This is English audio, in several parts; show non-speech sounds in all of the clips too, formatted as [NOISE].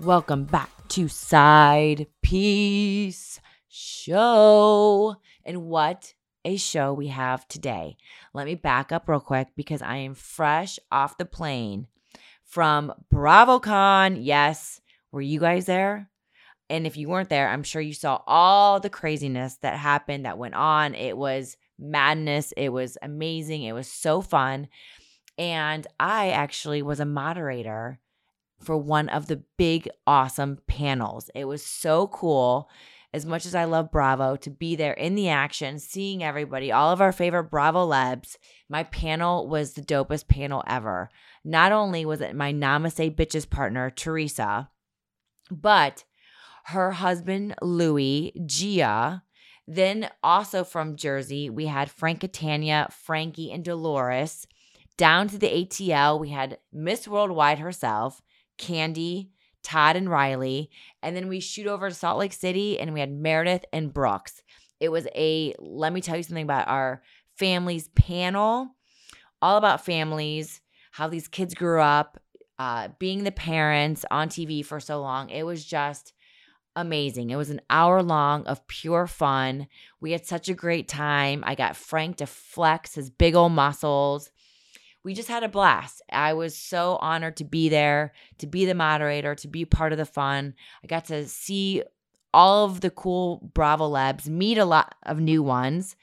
Welcome back to Side Piece Show. And what a show we have today. Let me back up real quick because I am fresh off the plane from BravoCon. Yes, were you guys there? And if you weren't there, I'm sure you saw all the craziness that happened, that went on. It was madness. It was amazing. It was so fun. And I actually was a moderator for one of the big, awesome panels. It was so cool. As much as I love Bravo, to be there in the action, seeing everybody, all of our favorite Bravolebs, my panel was the dopest panel ever. Not only was it my Namaste Bitches partner, Teresa, but her husband, Luis, Gia. Then also from Jersey, we had Frank Catania, Frankie, and Dolores. Down to the ATL, we had Miss Worldwide herself, Kandi, Todd, and Riley. And then we shoot over to Salt Lake City and we had Meredith and Brooks. It was a, let me tell you something about our families panel, all about families, how these kids grew up, uh, being the parents on TV for so long. It was just amazing. It was an hour long of pure fun. We had such a great time. I got Frank to flex his big old muscles we just had a blast. I was so honored to be there, to be the moderator, to be part of the fun. I got to see all of the cool Bravolebs, meet a lot of new ones.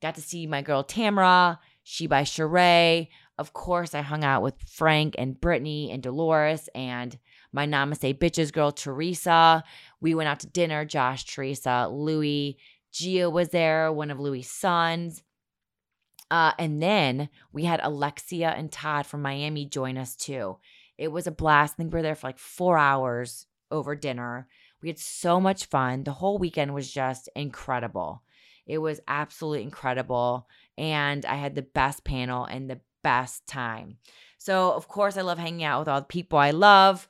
Got to see my girl Tamra, she by Sheree. Of course, I hung out with Frank and Brittany and Dolores and my Namaste Bitches girl, Teresa. We went out to dinner, Josh, Teresa, Luis. Gia was there, one of Luis' sons. Uh, and then we had Alexia and Todd from Miami join us too. It was a blast. I think we were there for like four hours over dinner. We had so much fun. The whole weekend was just incredible. It was absolutely incredible. And I had the best panel and the best time. So, of course, I love hanging out with all the people I love,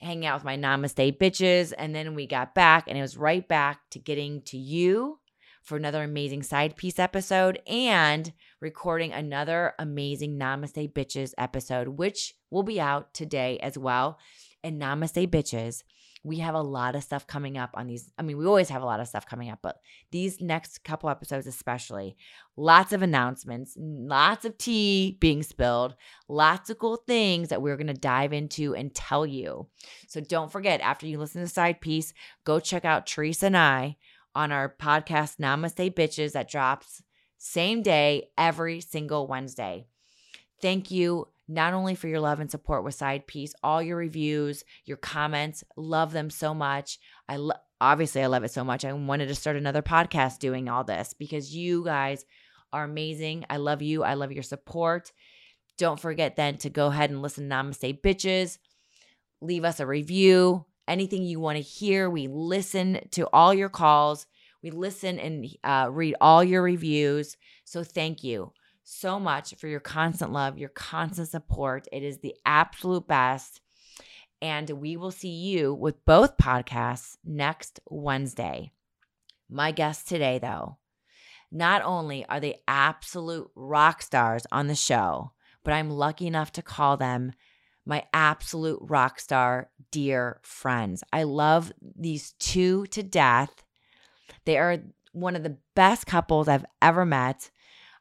hanging out with my namaste bitches. And then we got back, and it was right back to getting to you for another amazing side piece episode and recording another amazing Namaste Bitches episode, which will be out today as well. And Namaste Bitches, we have a lot of stuff coming up on these. I mean, we always have a lot of stuff coming up, but these next couple episodes, especially, lots of announcements, lots of tea being spilled, lots of cool things that we're going to dive into and tell you. So don't forget, after you listen to side piece, go check out Teresa and I on our podcast, Namaste Bitches, that drops same day every single Wednesday. Thank you not only for your love and support with Side Piece, all your reviews, your comments, love them so much. I lo- obviously I love it so much. I wanted to start another podcast doing all this because you guys are amazing. I love you. I love your support. Don't forget then to go ahead and listen to Namaste Bitches. Leave us a review anything you want to hear. We listen to all your calls. We listen and uh, read all your reviews. So thank you so much for your constant love, your constant support. It is the absolute best. And we will see you with both podcasts next Wednesday. My guests today, though, not only are they absolute rock stars on the show, but I'm lucky enough to call them my absolute rock star dear friends. I love these two to death. They are one of the best couples I've ever met.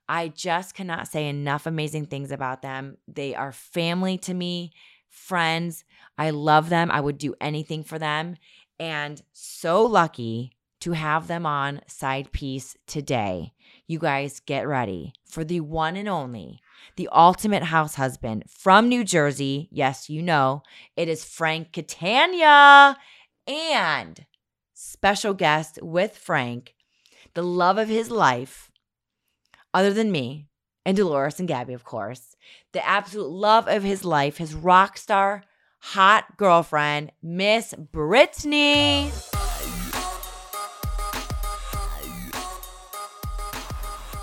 I just cannot say enough amazing things about them. They are family to me, friends. I love them. I would do anything for them. And so lucky to have them on Side Piece today. You guys get ready for the one and only the ultimate house husband from New Jersey. Yes, you know, it is Frank Catania and special guest with Frank, the love of his life, other than me and Dolores and Gabby, of course, the absolute love of his life, his rock star, hot girlfriend, Miss Brittany.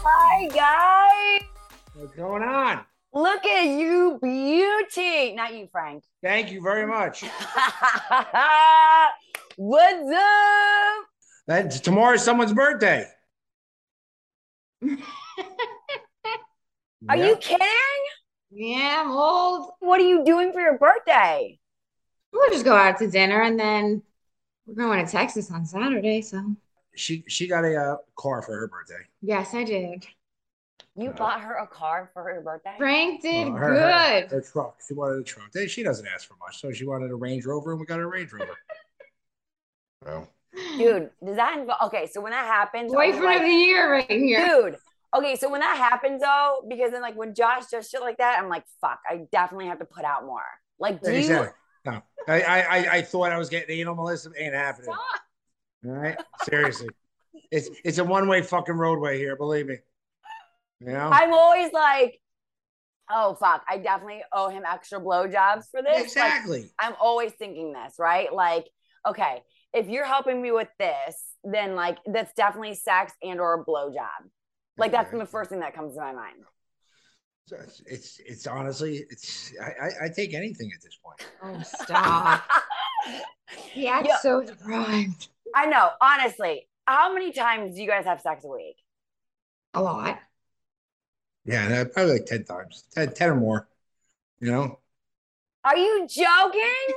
Hi, guys. What's going on? Look at you, beauty. Not you, Frank. Thank you very much. [LAUGHS] What's up? That's tomorrow's someone's birthday. Are Yeah. you kidding? Yeah, I'm old. What are you doing for your birthday? We'll just go out to dinner and then we're going to Texas on Saturday. So, She she got a uh, car for her birthday. yes, I did. You bought her a car for her birthday? Frank did Uh, her, her- good. Her, truck. She wanted a truck. She doesn't ask for much, so she wanted a Range Rover, and we got a Range Rover. Dude, does that involve? Okay, so when that happens, are you Boyfriend like- of the year right here. dude. Okay, so when that happens though, because then like when Josh does shit like that, I'm like, fuck, I definitely have to put out more. Like, do you? No, I, I I- I thought I was getting anal, Melissa. Ain't happening. All right, seriously, it's it's a one way fucking roadway here. Believe me. You know. I'm always like, oh fuck, I definitely owe him extra blowjobs for this. Like, exactly. I'm always thinking this, right? Like, okay, if you're helping me with this, then like that's definitely sex and or a blowjob. Like that's the first thing that comes to my mind. So It's, it's it's honestly it's I, I I take anything at this point. Oh, stop. [LAUGHS] He acts Yeah. so deprived. I know, honestly. How many times do you guys have sex a week? A lot. Yeah, no, probably like ten times, 10, 10 or more. You know. Are you joking?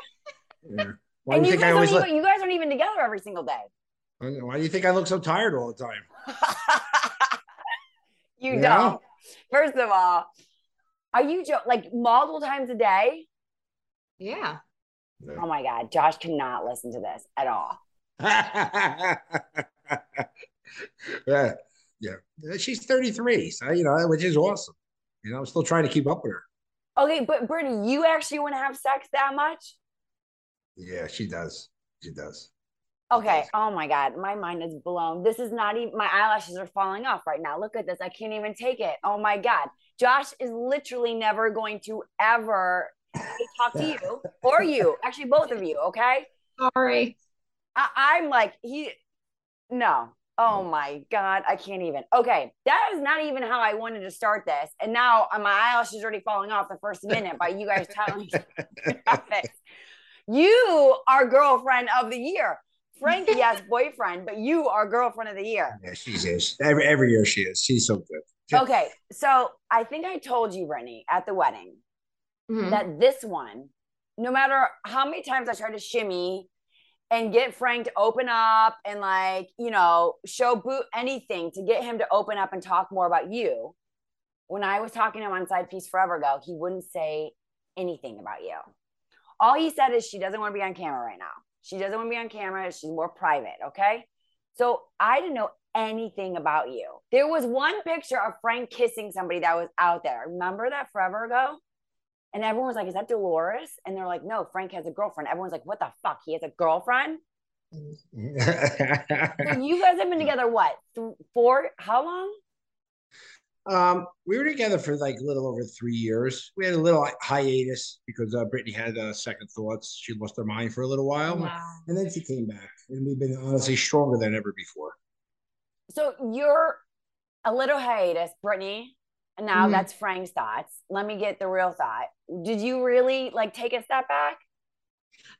Yeah. Why and do you you think guys, I always don't look? even, you guys aren't even together every single day. Why do you think I look so tired all the time? [LAUGHS] you Yeah. don't. First of all, are you jo- like multiple times a day? Yeah. Oh my god, Josh cannot listen to this at all. [LAUGHS] yeah, yeah. She's 33, so you know, which is awesome. You know, I'm still trying to keep up with her. Okay, but Brittany, you actually want to have sex that much? Yeah, she does. She does. Okay. Oh my God. My mind is blown. This is not even, my eyelashes are falling off right now. Look at this. I can't even take it. Oh my God. Josh is literally never going to ever [LAUGHS] talk to you or you. Actually, both of you. Okay. Sorry. I, I'm like, he, no. Oh my God. I can't even. Okay. That is not even how I wanted to start this. And now my eyelashes are already falling off the first minute by you guys telling me [LAUGHS] about it. You are girlfriend of the year. Frank, yes, [LAUGHS] boyfriend, but you are girlfriend of the year. Yeah, she is. Every every year she is. She's so good. She- Okay, so I think I told you, Brittany, at the wedding Mhm. that this one, no matter how many times I tried to shimmy and get Frank to open up and like, you know, show boot anything to get him to open up and talk more about you. When I was talking to him on Side Piece Forever ago, he wouldn't say anything about you. All he said is she doesn't want to be on camera right now. She doesn't want to be on camera. She's more private. Okay. So I didn't know anything about you. There was one picture of Frank kissing somebody that was out there. Remember that forever ago? And everyone was like, Is that Dolores? And they're like, No, Frank has a girlfriend. Everyone's like, What the fuck? He has a girlfriend? [LAUGHS] So you guys have been together what? Th- four? How long? Um, we were together for like a little over three years. We had a little hiatus because uh, Brittany had uh, second thoughts. She lost her mind for a little while, Wow. and then she came back, and we've been honestly stronger than ever before. So you're a little hiatus, Brittany. And now Mhm. that's Frank's thoughts. Let me get the real thought. Did you really like take a step back?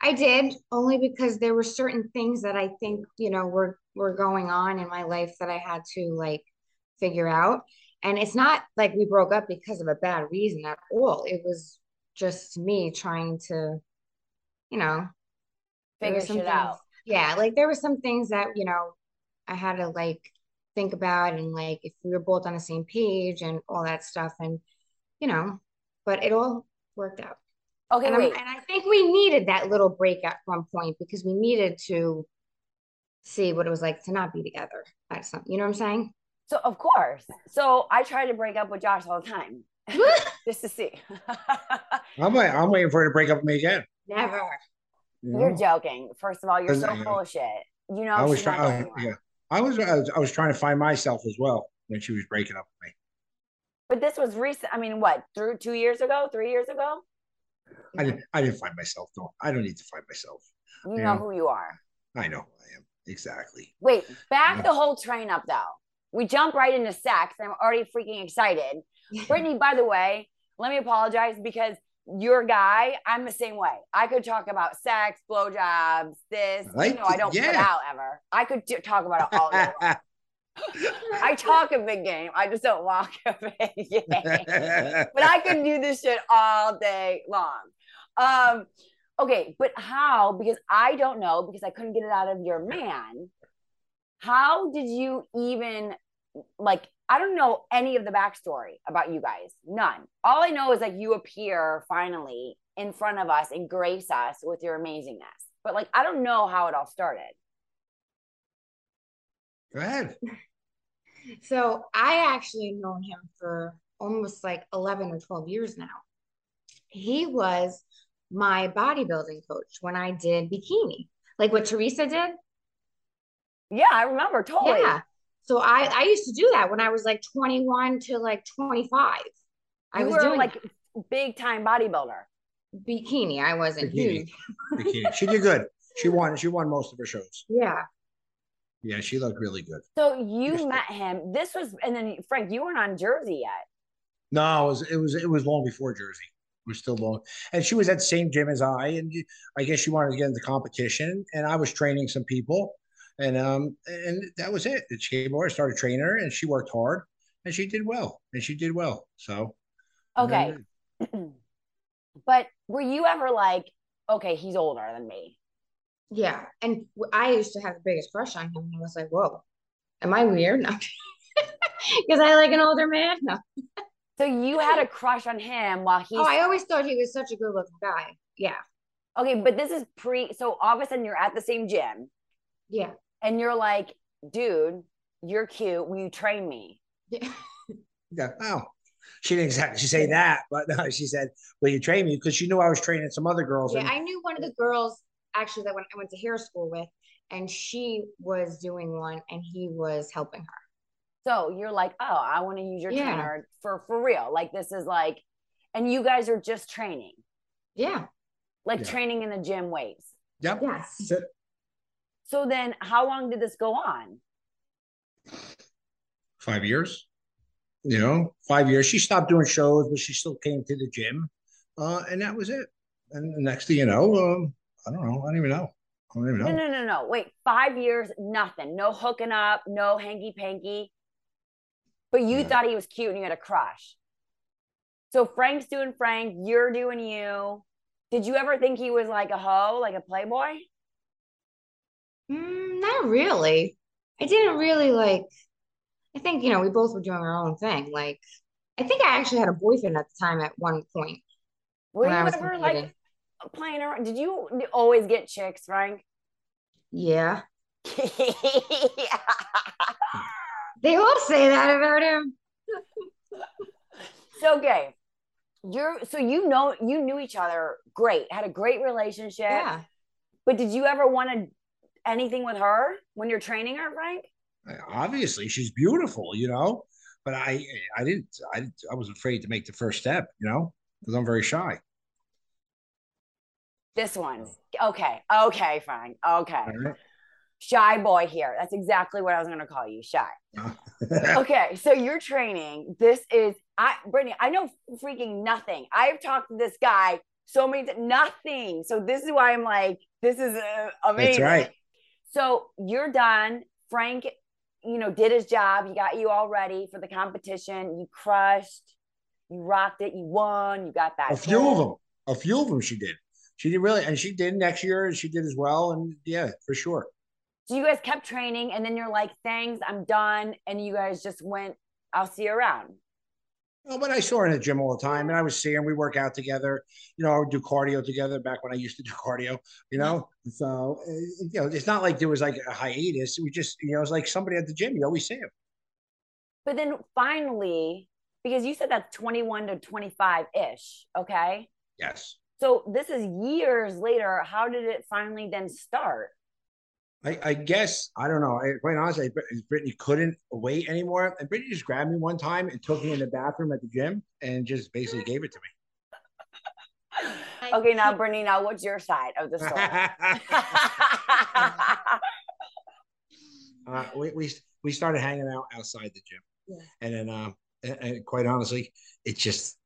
I did only because there were certain things that I think, you know, were were going on in my life that I had to like figure out. And it's not like we broke up because of a bad reason at all. It was just me trying to, you know, Figure some shit things- out. Yeah, like there were some things that, you know, I had to like think about and like if we were both on the same page and all that stuff and you know, but it all worked out. Okay, And, wait. and I think we needed that little break at one point because we needed to see what it was like to not be together. That's something, you know what I'm saying? So of course. So I try to break up with Josh all the time. [LAUGHS] just to see. I'm wait, I'm waiting for her to break up with me again. Never. you know? You're joking. First of all, you're so Doesn't- full of shit. You know, I was trying. going anywhere. yeah, I was, I was. I was trying to find myself as well when she was breaking up with me. But this was recent. I mean, what, through two years ago, three years ago? I didn't. I didn't find myself. though. I don't need to find myself. You Yeah. know who you are. I know who I am exactly. Wait, back Yeah. the whole train up though. We jump right into sex, and I'm already freaking excited. Brittany, by the way, let me apologize because your guy, I'm the same way. I could talk about sex, blowjobs, this. I like you know, I don't put out ever. I could talk about it all day. [LAUGHS] I talk a big game. I just don't walk a big game. but I could do this shit all day long. Um, Okay, but how? Because I don't know because I couldn't get it out of your man. How did you even like? I don't know any of the backstory about you guys. None. All I know is like you appear finally in front of us and grace us with your amazingness. But like I don't know how it all started. Go ahead. [LAUGHS] So I actually known him for almost like 11 or 12 years now. He was my bodybuilding coach when I did bikini, like what Teresa did. Yeah, I remember totally. Yeah. So I I used to do that when I was like 21 to like 25. I was were doing like big time bodybuilder. bikini. I wasn't Bikini. huge. Bikini. She did good. She won. She won most of her shows. Yeah. Yeah, she looked really good. So you Yes. met him. This was, and then Frank, you weren't on Jersey yet. No, it was it was it was long before Jersey. It was still long, and she was at the same gym as I, and I guess she wanted to get into competition, and I was training some people, and um and that was it. She came over, I started training her, and she worked hard, and she did well, and she did well. So Okay. [CLEARS THROAT] but were you ever like, okay, he's older than me? Yeah. And I used to have the biggest crush on him. And I was like, whoa, am I weird? [LAUGHS] No. Because I like an older man. No. So you had a crush on him while he. Oh, I always thought he was such a good looking guy. Yeah. okay, but this is pre. So all of a sudden you're at the same gym Yeah. And you're like, dude, you're cute. Will you train me? Yeah. yeah, oh, she didn't exactly say that, but no, she said, "Will you train me?" Because she knew I was training some other girls. Yeah. and- I knew one of the girls actually that when I went to hair school with, and she was doing one and he was helping her. So you're like, oh, I want to use your Yeah. trainer for for real. Like this is like, and you guys are just training, Yeah. like Yeah. training in the gym ways. Yep. Yes. So then, how long did this go on? five years. You know, five years. She stopped doing shows, but she still came to the gym, uh, and that was it. And the next thing you know, um, I don't know. I don't even know. I don't even No, know. no, no, no. Wait, five years, nothing. No hooking up, no hanky panky. But you Yeah. thought he was cute and you had a crush. So Frank's doing Frank, you're doing you. Did you ever think he was like a hoe, like a playboy? Mm, not really. I didn't really like, I think, you know, we both were doing our own thing. Like, I think I actually had a boyfriend at the time at one point. Were you ever like playing around? Did you always get chicks, Frank? Yeah. [LAUGHS] They all say that about him. so okay. You're so you know you knew each other great, had a great relationship. Yeah. But did you ever want to anything with her when you're training her, Frank? Obviously, she's beautiful, you know. But I, I didn't. I, I was afraid to make the first step, you know, because I'm very shy. This one. Okay. Okay, Frank. Okay. Right? Shy boy here. That's exactly what I was going to call you. Shy. [LAUGHS] Okay. So you're training. This is, I, Brittany, I know freaking nothing. I've talked to this guy so many times, nothing. So this is why I'm like, this is uh, amazing. That's right. So you're done. Frank, you know, did his job. He got you all ready for the competition. You crushed. You rocked it. You won. You got that. A few of them. A few of them. She did. She did really, and she did next year, and she did as well. And yeah, for sure. So you guys kept training, and then you're like, "Thanks, I'm done," and you guys just went. I'll see you around. Well, but I saw her in the gym all the time, and I was seeing we work out together. You know, I would do cardio together back when I used to do [LAUGHS] cardio. You know, so uh, you know, it's not like there was like a hiatus. We just, you know, it was like somebody at the gym. You always see him. But then finally, because you said that's 21 to 25 ish, okay? Yes, So this is years later. How did it finally then start? I, I guess I don't know. I, quite honestly, Brittany couldn't wait anymore, and Brittany just grabbed me one time and took me in the bathroom at the gym and just basically gave it to me. [LAUGHS] Okay, now Brittany, now what's your side of the story? [LAUGHS] uh, we, we we started hanging out outside the gym, Yeah. and then um, and, and quite honestly, it just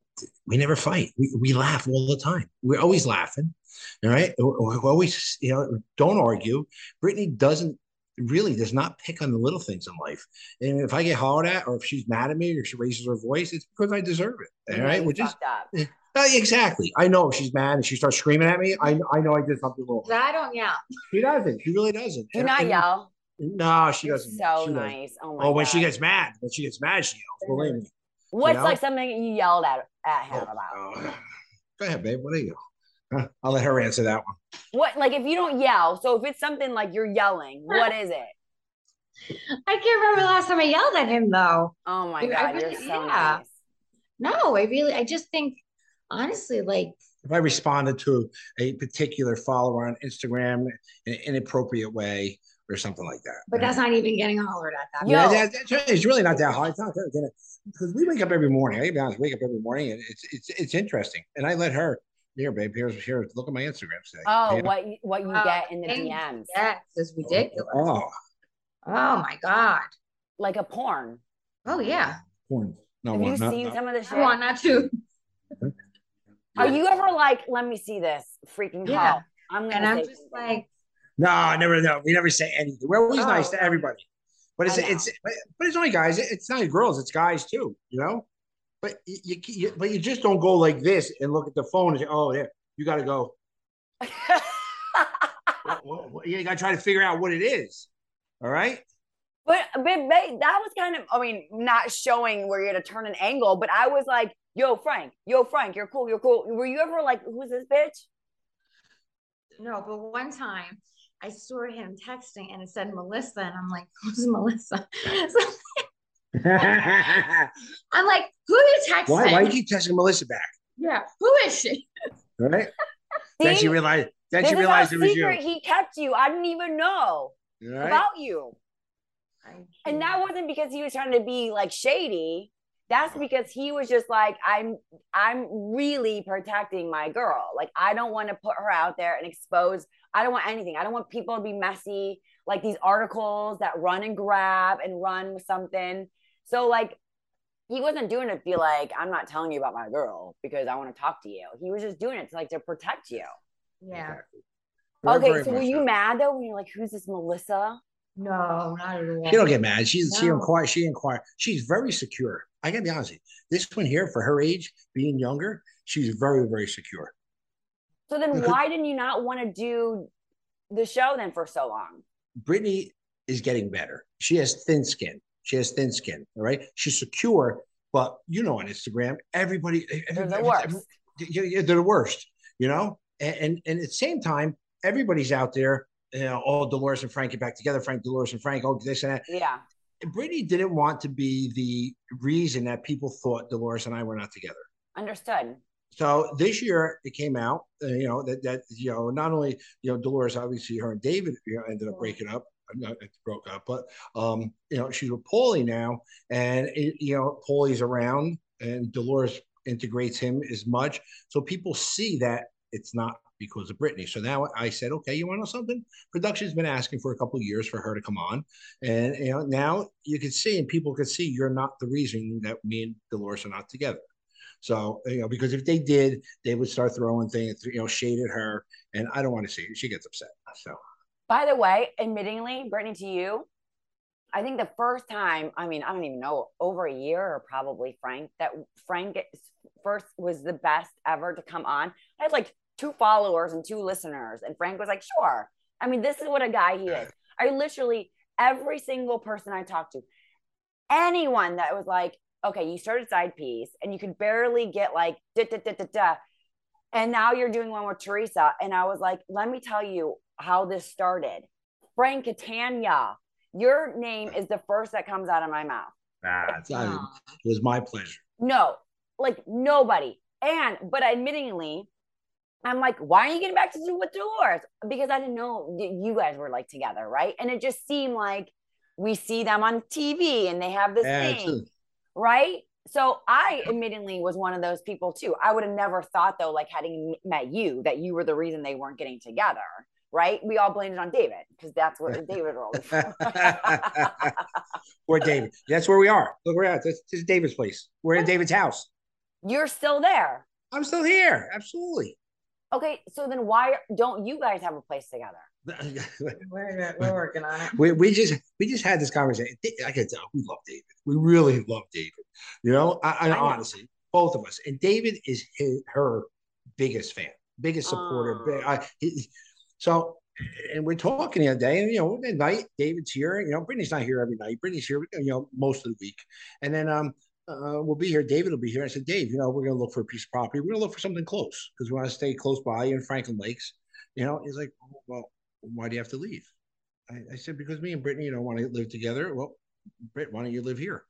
we never fight. We, we laugh all the time. We're always laughing. All right, we we always you know don't argue. Brittany doesn't really does not pick on the little things in life. And if I get hollered at, or if she's mad at me, or she raises her voice, it's because I deserve it. You All right, you we're just fucked up. Uh, exactly. I know if she's mad and she starts screaming at me. I I know I did something wrong. I don't yell. She doesn't. She really doesn't. Do not and- yell. No, she You're doesn't. so she doesn't. nice. Oh my Oh, when she gets mad, when she gets mad, she yells. Believe me. What's know? like something you yelled at at him Oh, about? uh, [SIGHS] go ahead, babe. What are you? Huh? I'll let her answer that one. What like if you don't yell? So if it's something like you're yelling, what is it? I can't remember the last time I yelled at him though. Oh my I god, you're really- so yeah. nice. No, I really, I just think, honestly, like, If I responded to a particular follower on Instagram in an inappropriate way or something like that. but that's not even getting hollered at that. Yeah, that, that's right. it's really not that hard. It's not that because we wake up every morning. I gotta be honest, wake up every morning, and it's it's it's interesting. And I let her here, babe. Here's here. Look at my Instagram today. Oh, Yeah. what you- what you Oh, get in the DMs, Yes, it's ridiculous. Oh, Oh my God. like a porn. Oh yeah. porn. No, Have one, you not- seen not- some of the I shit? want not too. Are you ever like, let me see this freaking Yeah. hell? I'm gonna And I'm just something. like, No, I never know. We never say anything. We're always Oh, nice to oh. everybody. But it's it's but it's only guys. It's not girls. It's guys too. You know. But you, you, you but you just don't go like this and look at the phone and say, "Oh, yeah, you got to go." [LAUGHS] Well, well, well, you got to try to figure out what it is. All right. But, but, but that was kind of, I mean, not showing where you're to turn an angle, but I was like, yo, Frank, yo, Frank, you're cool, you're cool. Were you ever like, who's this bitch? no, but one time I saw him texting and it said Melissa, and I'm like, [LAUGHS] who's Melissa? [LAUGHS] So [LAUGHS] I'm like, who are you texting? why? Why you keep texting Melissa back? Yeah, who is she? All right. Then she See? realized. Then This she realized how it was you. he kept you. I didn't even know All right. about you. And that wasn't because he was trying to be like shady. That's because he was just like, I'm I'm really protecting my girl. Like I don't want to put her out there and expose. I don't want anything. I don't want people to be messy, like these articles that run and grab and run with something. So like he wasn't doing it to be like, I'm not telling you about my girl because I want to talk to you. He was just doing it to like to protect you. Yeah. Exactly. Okay, very so were you so. mad though when you're like, who's this Melissa? No, not at all. She don't get mad. She's she No. inquire. She inquire. She's very secure. I gotta be honest. With you. This one here, for her age, being younger, she's very very secure. So then why didn't you not want to do the show then for so long? Brittany is getting better. She has thin skin. She has thin skin. All right. She's secure, but you know, on Instagram, everybody, They're the worst. every- they're the worst. You know, and, and and at the same time, everybody's out there. You know, oh, Dolores and Frank get back together. Frank, Dolores, and Frank. Oh, this and that. Yeah. Brittany didn't want to be the reason that people thought Dolores and I were not together. Understood. So this year it came out, uh, you know, that that you know not only you know Dolores, obviously her and David you know, ended up breaking up, not it broke up, but um, you know she's with Paulie now, and it, you know Paulie's around, and Dolores integrates him as much, so people see that it's not because of Brittany. So now I said, okay, you want to know something? Production's been asking for a couple of years for her to come on, and you know now you can see and people can see you're not the reason that me and Dolores are not together. So, you know, because if they did, they would start throwing things, you know, shade at her. And I don't want to see it. She gets upset. So, By the way, admittingly, Brittany, to you, I think the first time, I mean, I don't even know, over a year or probably Frank, that Frank first was the best ever to come on. I had like two followers and two listeners, and Frank was like, sure. I mean, this is what a guy he is. I literally, every single person I talked to, anyone that was like, okay, you started side piece and you could barely get like, da, da, da, da, da. And now you're doing one with Teresa. And I was like, let me tell you how this started. Frank Catania, your name is the first that comes out of my mouth. nah, it's not, it was my pleasure. No, like nobody. And, but admittingly, I'm like, why are you getting back to do with Dolores? Because I didn't know you guys were like together, right? And it just seemed like we see them on TV and they have this Yeah, thing, too. Right? So I admittedly was one of those people too. I would have never thought though, like having met you, that you were the reason they weren't getting together, right? We all blamed it on David because that's what [LAUGHS] David rolled. [LAUGHS] [LAUGHS] Or David. That's where we are. Look, we're at. This, this is David's place. We're in David's house. You're still there. I'm still here. Absolutely. Okay, so then why don't you guys have a place together? [LAUGHS] We're, we're working on it. we, we just we just had this conversation. I can tell we love David. We really love David. You know, I, I, I know. honestly, both of us. And David is his, her biggest fan, biggest supporter. I- he- so, and we're talking the other day, and you know, at night, David's here. You know, Brittany's not here every night. Brittany's here, you know, most of the week. And then um, uh, we'll be here. David will be here. I said, Dave, you know, we're gonna look for a piece of property. We're gonna look for something close because we want to stay close by in Franklin Lakes. You know, he's like, well, why do you have to leave? I, I said, because me and Brittany, you know, want to live together. Well, Britt, why don't you live here?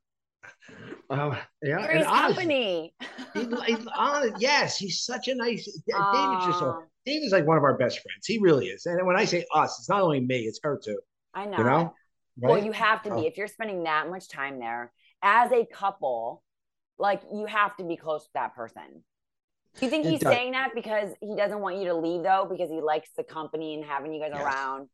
Uh, yeah, You're and his honest- company. he- he's honest- yes, he's such a nice. David's just a, Aw, David's like one of our best friends. He really is. And when I say us, it's not only me, it's her too. I know. You know, Well, you have to be Oh. if you're spending that much time there as a couple. Like you have to be close to that person. Do you think he's saying that because he doesn't want you to leave though, because he likes the company and having you guys Yes. around?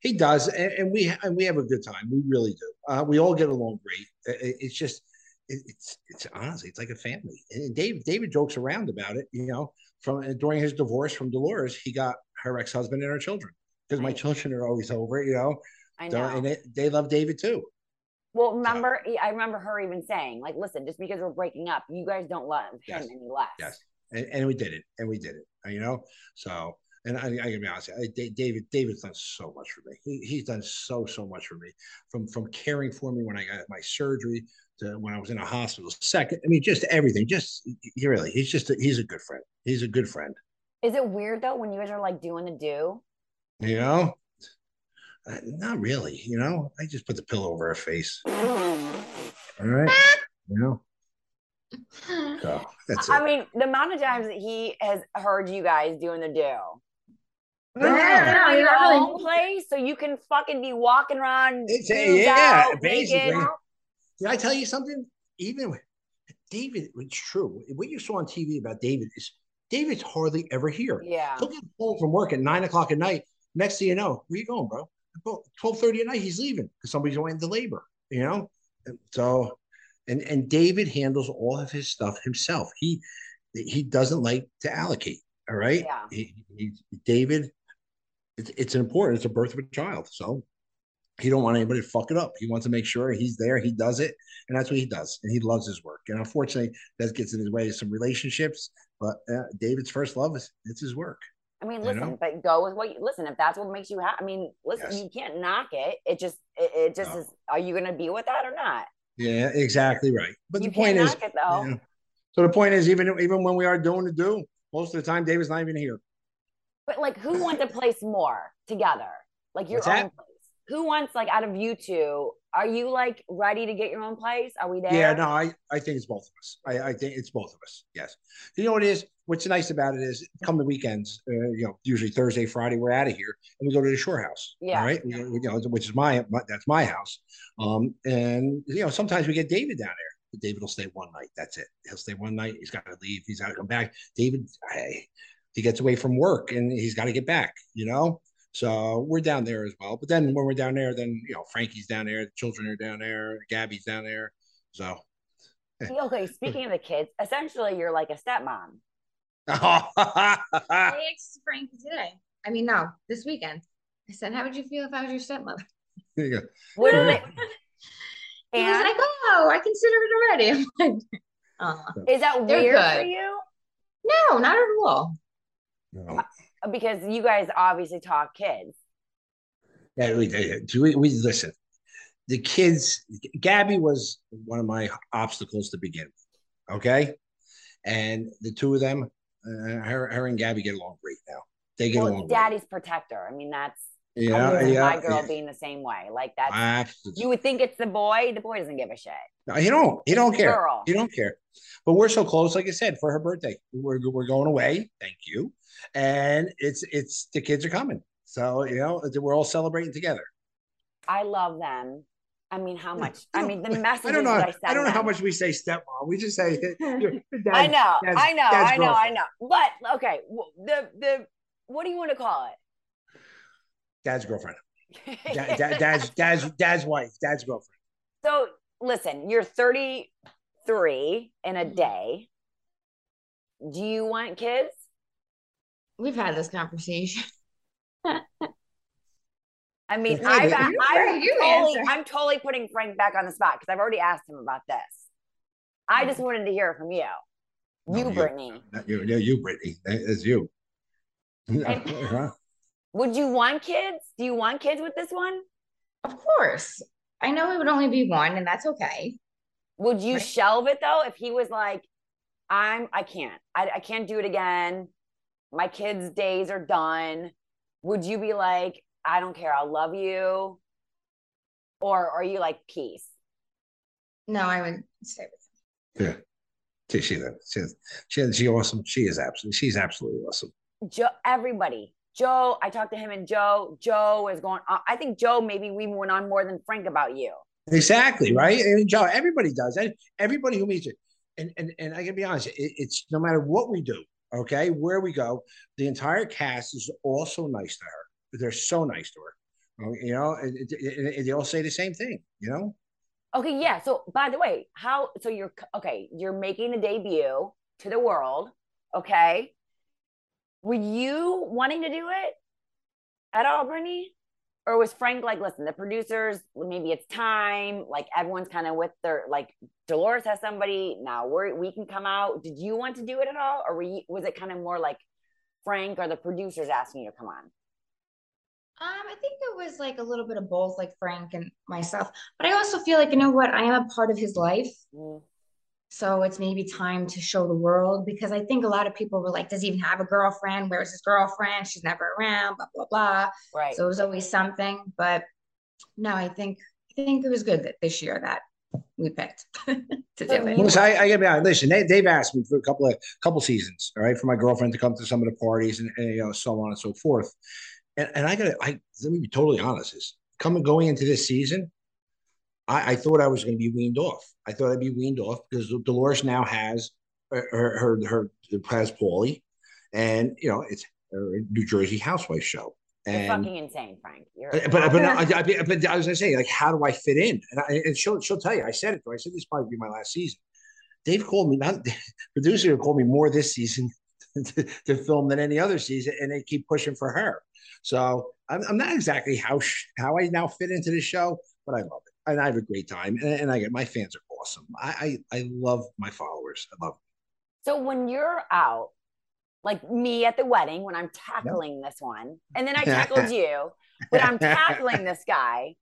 He does, and, and we and we have a good time. We really do. Uh, we all get along great. It- it's just, it, it's it's honestly, it's like a family. And Dave David jokes around about it. You know, from during his divorce from Dolores, he got her ex husband and her children because my children are always over. You know, I So- know. and it, they love David too. well, remember, I remember her even saying, like, listen, just because we're breaking up, you guys don't love him Yes. any less. Yes, and, and we did it, and we did it. You know, so and I, I gotta be honest, I, David David's done so much for me. He, he's done so so much for me, from from caring for me when I got my surgery to when I was in a hospital. Second, I mean, just everything. Just he really, he's just a, he's a good friend. He's a good friend. Is it weird though when you guys are like doing the do? You know, Uh, not really. You know, I just put the pillow over her face. [LAUGHS] All right, you know. So that's it. I mean, the amount of times that he has heard you guys doing the do. No, No, on you're your not really- own place, so you can fucking be walking around. It's boobs yeah, out, basically. naked. Did I tell you something? Even with David, it's true. What you saw on TV about David is David's hardly ever here. Yeah. He'll get home from work at nine o'clock at night. Next thing you know, where you going, bro? Twelve thirty at night, he's leaving because somebody's going into labor. You know, and so and and David handles all of his stuff himself. He he doesn't like to allocate. All right. Yeah. He, he, David, it's it's important. It's a birth of a child, so he don't want anybody to fuck it up. He wants to make sure he's there. He does it, and that's what he does. And he loves his work. And unfortunately, that gets in his way of some relationships. But uh, David's first love is it's his work. I mean, You listen, know? but go with what you listen. If that's what makes you happy, I mean, listen, Yes. you can't knock it. It just, it, it just No. is. Are you gonna be with that or not? Yeah, exactly right. But you the point is, it though. yeah. so the point is, even even when we are doing the do, most of the time David's not even here. But like, who wants to place more together? Like your What's own that? Who wants like out of you two? Are you like ready to get your own place? Are we there? Yeah, no, I, I think it's both of us. I, I think it's both of us. Yes. You know what it is? What's nice about it is come the weekends, uh, you know, usually Thursday, Friday, we're out of here and we go to the shore house. Yeah. All right. We, you know, which is my, my, that's my house. Um, and, you know, sometimes we get David down there. David will stay one night. That's it. He'll stay one night. He's got to leave. He's got to come back. David, hey, he gets away from work and he's got to get back, you know? So we're down there as well. But then when we're down there, then, you know, Frankie's down there, the children are down there, Gabby's down there. So Okay, speaking of the kids, essentially you're like a stepmom. I asked Frank today. I mean, no, this weekend. I said, "How would you feel if I was your stepmother?" There you go. What is it? He was And like, "Oh, I consider it already." [LAUGHS] I'm like, "Aw." is that They're weird for you? No, not at all. No. Because you guys obviously talk kids. Yeah, we, we, we listen. The kids, Gabby was one of my obstacles to begin with. Okay. And the two of them, uh, her, her and Gabby get along great now. They get Well, along daddy's protector. I mean, that's great. Yeah. Yeah. my girl yeah. being the same way. Like that, Absolutely. you would think it's the boy. The boy doesn't give a shit. No, he don't. He don't care. Girl. He don't care. But we're so close, like I said, for her birthday. We're we're going away. Thank you. And it's it's the kids are coming. So you know we're all celebrating together. I love them. I mean, how [LAUGHS] much? I mean, the don't- I don't know. that I I don't know how much we say stepmom. We just say. your- [LAUGHS] your dad- I know, dad's- I know, dad's I know, I know. But okay, the the what do you want to call it? Dad's girlfriend. [LAUGHS] Dad, dad, dad's dad's dad's wife. Dad's girlfriend. so listen, you're 33 in a mm-hmm. day. Do you want kids? We've had this conversation. [LAUGHS] I mean, Yeah, I've, I'm, You- right, you totally. I'm totally putting Frank back on the spot because I've already asked him about this. I just wanted to hear from you. No, You, you. Brittany. Not you, yeah, you, Brittany. It's you. [LAUGHS] Would you want kids? Do you want kids with this one? Of course. I know it would only be one, and that's okay. Would you Right. shelve it though if he was like, I'm I can't. I, I can't do it again. My kids' days are done. Would you be like, I don't care, I'll love you? Or are you like peace? No, I would stay with Yeah. She, she, she, she, she awesome. She is absolutely, she's absolutely awesome. Joe, everybody. Joe, I talked to him and Joe. Joe is going. Uh, I think Joe maybe we went on more than Frank about you. Exactly right. I mean, Joe, everybody does. Everybody who meets it, and and and I can be honest, it, it's no matter what we do, okay, where we go, the entire cast is also nice to her. They're so nice to her. Uh, You know, and, they all say the same thing. You know, Okay, yeah. So by the way, how? So you're okay. You're making the debut to the world. Okay. Were you wanting to do it at all, Brittany? Or was Frank like, listen, the producers, maybe it's time. Like everyone's kind of with their like Dolores has somebody now. We we can come out. Did you want to do it at all, or were you, was it kind of more like Frank or the producers asking you to come on? Um, I think it was like a little bit of both, like Frank and myself. But I also feel like, you know what, I am a part of his life. Mm. So it's maybe time to show the world because I think a lot of people were like, does he even have a girlfriend? Where's his girlfriend? She's never around, blah, blah, blah. Right. So it was always something. But no, I think I think it was good that this year that we picked [LAUGHS] to do it. Listen, I, I gotta be honest. Listen, they, they've asked me for a couple of couple seasons, all right, for my girlfriend to come to some of the parties and, and you know so on and so forth. And and I gotta, I let me be totally honest. Is coming going into this season, I, I thought I was going to be weaned off. I thought I'd be weaned off because Dolores now has her her her, her has Paulie, and you know it's a New Jersey housewife show. You're fucking insane, Frank. You're uh, but but, [LAUGHS] but, I, I, but I was gonna say like how do I fit in? And, I, and she'll she'll tell you. I said it. to her. I said this probably be my last season. They've called me not [LAUGHS] producer called me more this season [LAUGHS] to, to film than any other season, and they keep pushing for her. So I'm, I'm not exactly how sh- how I now fit into the show, but I love it and I have a great time, and, and I get my fans are awesome. I, I I love my followers. I love. Them. So when you're out, like me at the wedding, when I'm tackling this one, and then I [LAUGHS] tackled you, when I'm tackling this guy,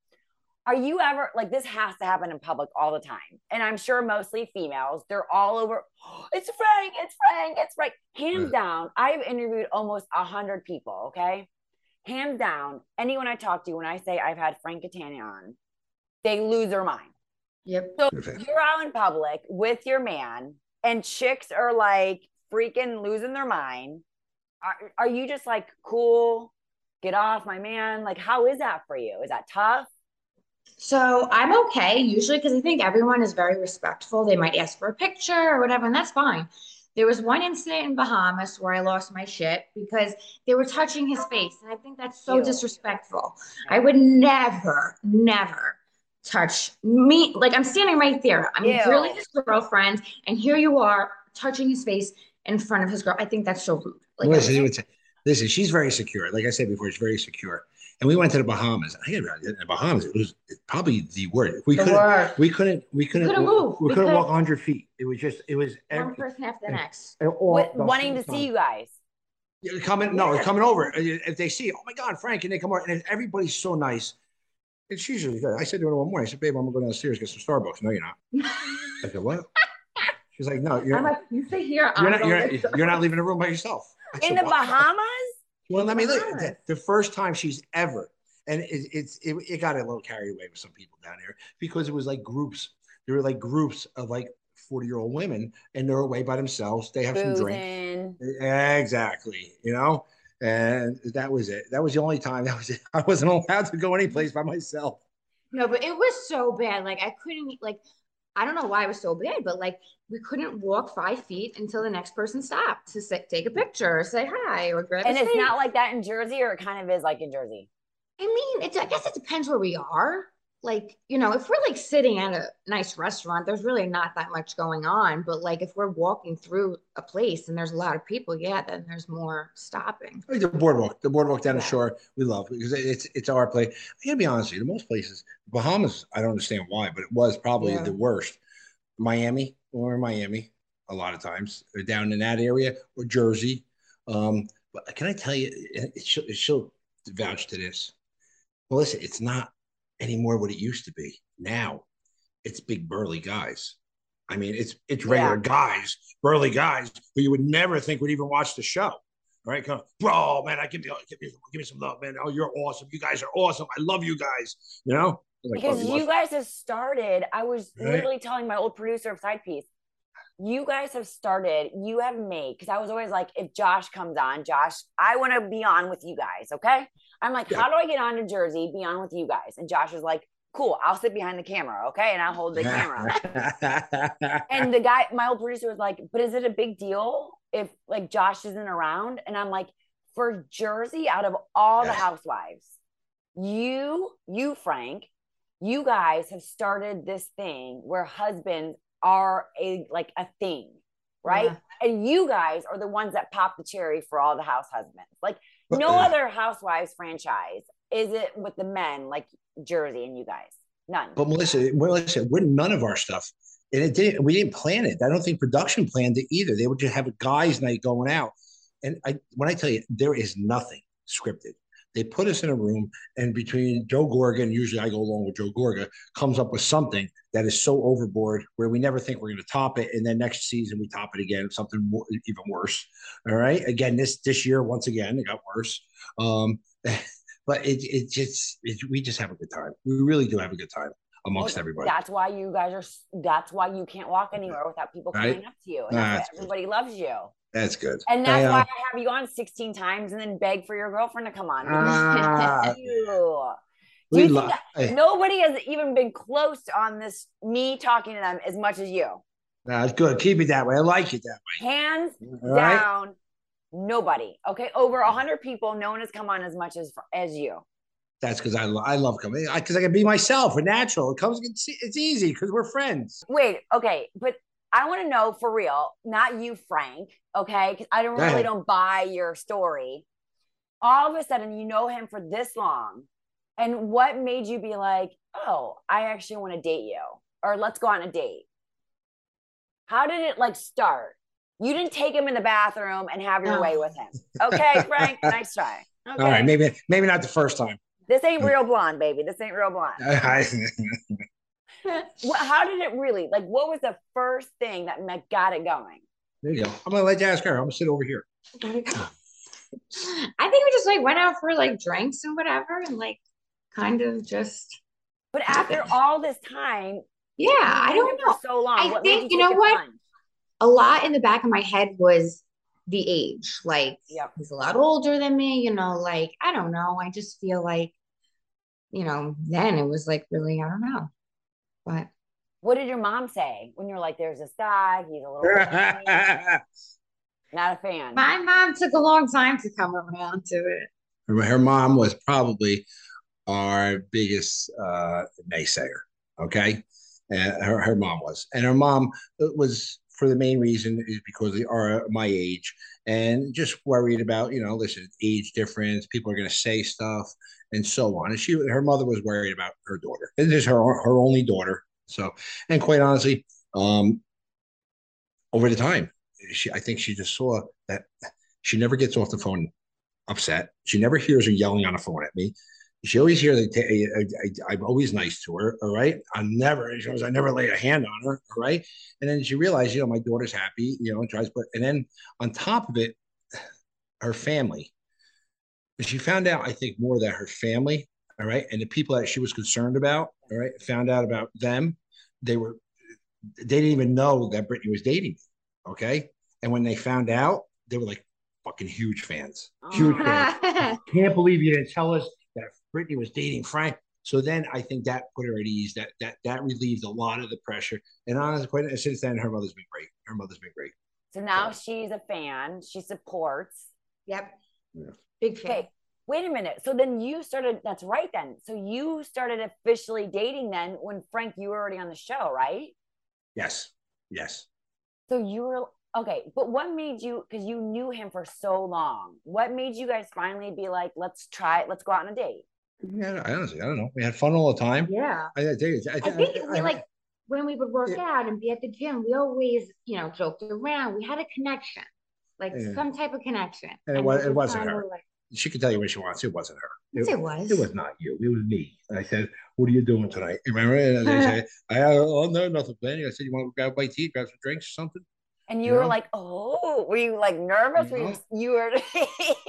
are you ever like this has to happen in public all the time? And I'm sure mostly females, they're all over, "Oh, [GASPS] it's Frank, it's Frank, it's Frank. Hands down, I've interviewed almost a hundred people, okay? Hands down, anyone I talk to, when I say I've had Frank Catania on, they lose their mind. Yep. So Okay. you're out in public with your man, and chicks are like freaking losing their mind. Are, are you just like cool? Get off my man. Like, how is that for you? Is that tough? So I'm okay usually because I think everyone is very respectful. They might ask for a picture or whatever, and that's fine. There was one incident in Bahamas where I lost my shit because they were touching his face, and I think that's so disrespectful. I would never, never touch me. Like I'm standing right there. I'm Ew. really his girlfriend, and here you are touching his face in front of his girl. I think that's so rude. Like, I listen, was- listen, listen, she's very secure. Like I said before, she's very secure. And we went to the Bahamas. I gotta be the Bahamas, it was probably the worst. We the couldn't, word. we couldn't, we couldn't, couldn't move. We We couldn't couldn't- walk 100 feet. It was just, it was One every, person after the next. all- With, the wanting whole to see you guys. Coming, no, Yeah. coming over. If they see, oh my God, Frank, and they come over, and everybody's so nice. It's usually good. I said to her one morning, I said, babe, I'm gonna go downstairs get some Starbucks. No, you're not. [LAUGHS] I said, what? She's like, no, you're, I'm like, you sit here. you're not, you're, to- you're not [LAUGHS] leaving the room by yourself. I In said, the? Bahamas? Well, I mean, look, Bahamas. the, the first time she's ever, and it, it's it, it got a little carried away with some people down here because it was like groups. There were like groups of like forty year old women, and they're away by themselves. They have some drink. Exactly, you know, and that was it. That was the only time. [LAUGHS] That was it. I wasn't allowed to go anyplace by myself. No, but it was so bad. Like I couldn't like I don't know why it was so bad, but like we couldn't walk five feet until the next person stopped to say, take a picture or say hi or grab And a it's steak. not like that in Jersey, or it kind of is like in Jersey. I mean, it's I guess it depends where we are. Like, you know, if we're like sitting at a nice restaurant, there's really not that much going on. But like if we're walking through a place and there's a lot of people, yeah, then there's more stopping. Like the boardwalk, the boardwalk down the shore, we love because it's it's our place. I gotta be honest with you, most places, Bahamas, I don't understand why, but it was probably Yeah. the worst. Miami, or Miami, a lot of times or down in that area or Jersey. Um, but can I tell you, she'll, she'll vouch to this. Well, listen, it's not anymore what it used to be. Now it's big burly guys. I mean, it's it's regular Yeah. guys, burly guys who you would never think would even watch the show. All right, come, bro, man, I give me, give me, give me some love, man. Oh, you're awesome. You guys are awesome. I love you guys. You know, Like, because oh, you guys have started. I was Right. literally telling my old producer of Side Piece, you guys have started. You have made because I was always like, if Josh comes on, Josh, I want to be on with you guys. Okay, I'm like, Yeah. how do I get on to Jersey, be on with you guys? And Josh is like, cool, I'll sit behind the camera, okay, and I'll hold the camera. [LAUGHS] and the guy, my old producer was like, but is it a big deal if like Josh isn't around? And I'm like, for Jersey, out of all the housewives, you, you, Frank, you guys have started this thing where husbands are a like a thing, right? Yeah. And you guys are the ones that pop the cherry for all the house husbands. Like But, no other housewives franchise is it with the men like Jersey and you guys. None. But Melissa, Melissa, we're none of our stuff. And it didn't, we didn't plan it. I don't think production planned it either. They would just have a guys' night going out. And I, when I tell you, there is nothing scripted. They put us in a room, and between Joe Gorga, usually I go along with Joe Gorga, comes up with something that is so overboard where we never think we're going to top it. And then next season we top it again, something more, even worse. All right. Again, this this year, once again, it got worse. Um, [LAUGHS] but it it just it, we just have a good time. We really do have a good time amongst everybody. That's why you guys are. That's why you can't walk anywhere without people Right. coming up to you. And everybody loves you. That's good. And that's I, uh, why I have you on 16 times and then beg for your girlfriend to come on. [LAUGHS] Ew. Do you think eh, Nobody has even been close on this, me talking to them as much as you. nah, it's good. Keep it that way. I like it that Hands way. All right. down, nobody. Okay. Over 100 people, no one has come on as much as as you. That's because I, lo- I love coming because I, can be myself. We're natural. It comes. It's, it's easy because we're friends. Wait, okay, but I want to know for real, not you, Frank, okay? Because I don't really don't buy your story. All of a sudden, you know him for this long, and what made you be like, oh, I actually want to date you, or let's go on a date? How did it like start? You didn't take him in the bathroom and have your way with him, okay, [LAUGHS] Frank? nice try. Okay, All right. Maybe maybe not the first time. this ain't real blonde, baby. This ain't real blonde. [LAUGHS] What, how did it really like? What was the first thing that me- got it going? there you go. I'm gonna let you ask her. I'm gonna sit over here. [LAUGHS] I think we just like went out for like drinks and whatever and like kind of just But after all this time, yeah, I don't know. So long, I what think- made you know what? plunge? A lot in the back of my head was the age. Like Yep. he's a lot older than me, you know, like I don't know. I just feel like, you know, then it was like really, I don't know. But What did your mom say when you're like, "There's this guy, he's a little [LAUGHS] not a fan"? my mom took a long time to come around to it. her, her mom was probably our biggest uh, naysayer. Okay, and her, her mom was, and her mom was for the main reason is because they are my age and just worried about you know listen age difference people are going to say stuff and so on and she her mother was worried about her daughter this is her her only daughter so and quite honestly um over the time she i think she just saw that she never gets off the phone upset. She never hears her yelling on the phone at me. She always hears that I, am always nice to her. All right. I'm never, she goes, I never lay a hand on her. All right. And then she realized, you know, my daughter's happy, you know, and tries, but, and then on top of it, her family. She found out, I think, more that her family, all right, and the people that she was concerned about, all right, found out about them. They were, they didn't even know that Brittany was dating me. Okay. And when they found out, they were like fucking huge fans. Huge Oh. fans [LAUGHS] can't believe you didn't tell us Brittany was dating Frank. So then I think that put her at ease. That that that relieved a lot of the pressure. And honestly, quite since then, her mother's been great. Her mother's been great. So now she's a fan. She supports. Yep. Yeah. Big fan. Okay, wait a minute. So then you started. That's right. Then, so you started officially dating then when Frank, you were already on the show, right? Yes, yes. So you were okay, but what made you? Because you knew him for so long. What made you guys finally be like, let's try it. Let's go out on a date. Yeah, I honestly, I don't know. We had fun all the time. Yeah. I, I, think, I think we like when we would work Yeah. out and be at the gym, we always, you know, joked around. We had a connection, like Yeah. some type of connection. And it wa- this it was wasn't her. Like, She could tell you what she wants. It wasn't her. yes, it was. It was not you. It was me. And I said, "What are you doing tonight?" You Remember? And they said, [LAUGHS] "I oh no, nothing planning." I said, "You want to grab a bite to eat, grab some drinks, or something?" And you You were know? like, oh, were you like nervous? Were you, you were.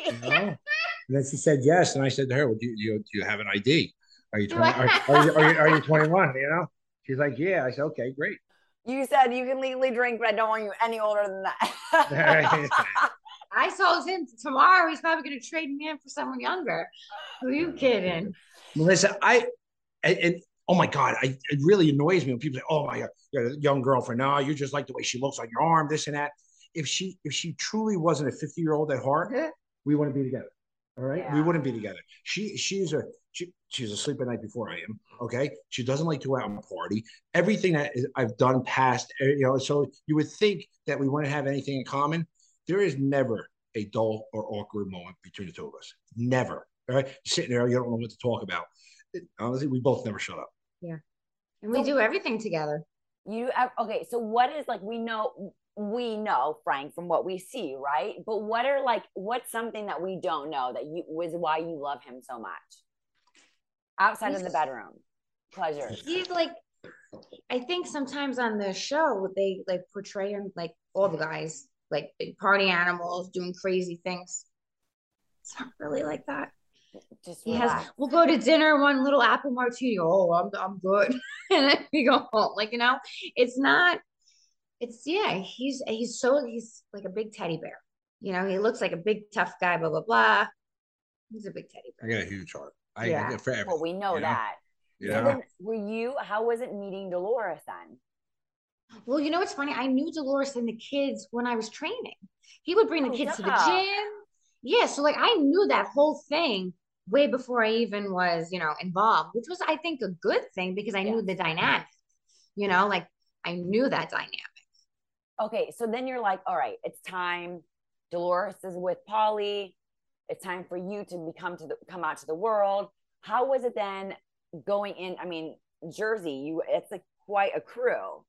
You know? [LAUGHS] And then she said yes, and I said to her, "Well, do you, do you, do you have an ID? Are you 20, are, are you are you are you 21? You know?" She's like, "Yeah." I said, "Okay, great." you said you can legally drink, but I don't want you any older than that. [LAUGHS] I told him tomorrow he's probably going to trade me in for someone younger. Who are you kidding? Melissa, I and, and oh my god, I it really annoys me when people say, "Oh my god, you're a young girlfriend. No, you just like the way she looks on your arm, this and that." If she if she truly wasn't a 50 year old at heart, we wouldn't be together. All right, we wouldn't be together. She she's a she, she's asleep at night before I am. Okay, she doesn't like to go out and party. Everything that is- I've done past, uh, you know, so you would think that we wouldn't have anything in common. There is never a dull or awkward moment between the two of us. Never. All right, You're sitting there, you don't know what to talk about. It- honestly, we both never shut up. Yeah, and we do everything together. you okay, so what is like, we know, we know, Frank, from what we see, right? But what are like, what's something that we don't know that you was why you love him so much outside of the bedroom? Pleasures. He's like, I think sometimes on the show they like portray him like all the guys like big party animals doing crazy things. It's not really like that. Just He has. We'll go to dinner, one little apple martini. Oh, I'm I'm good, [LAUGHS] and then we go home. Like you know, it's not. It's yeah. He's he's so he's like a big teddy bear. You know, he looks like a big tough guy. Blah blah blah. He's a big teddy bear. I got a huge heart. I Yeah. I- for. Well, we know you know? that. you So then, were you? How was it meeting Dolores then? Well, you know what's funny? I knew Dolores and the kids when I was training. He would bring the Oh, kids to the gym. Yeah, so like I knew that whole thing way before I even was, you know, involved, which was I think a good thing because I knew the dynamic. You know, like I knew that dynamic. Okay, so then you're like, all right, it's time. Dolores is with Paulie. It's time for you to become to the come out to the world. How was it then going in? I mean, Jersey, you it's like quite a crew.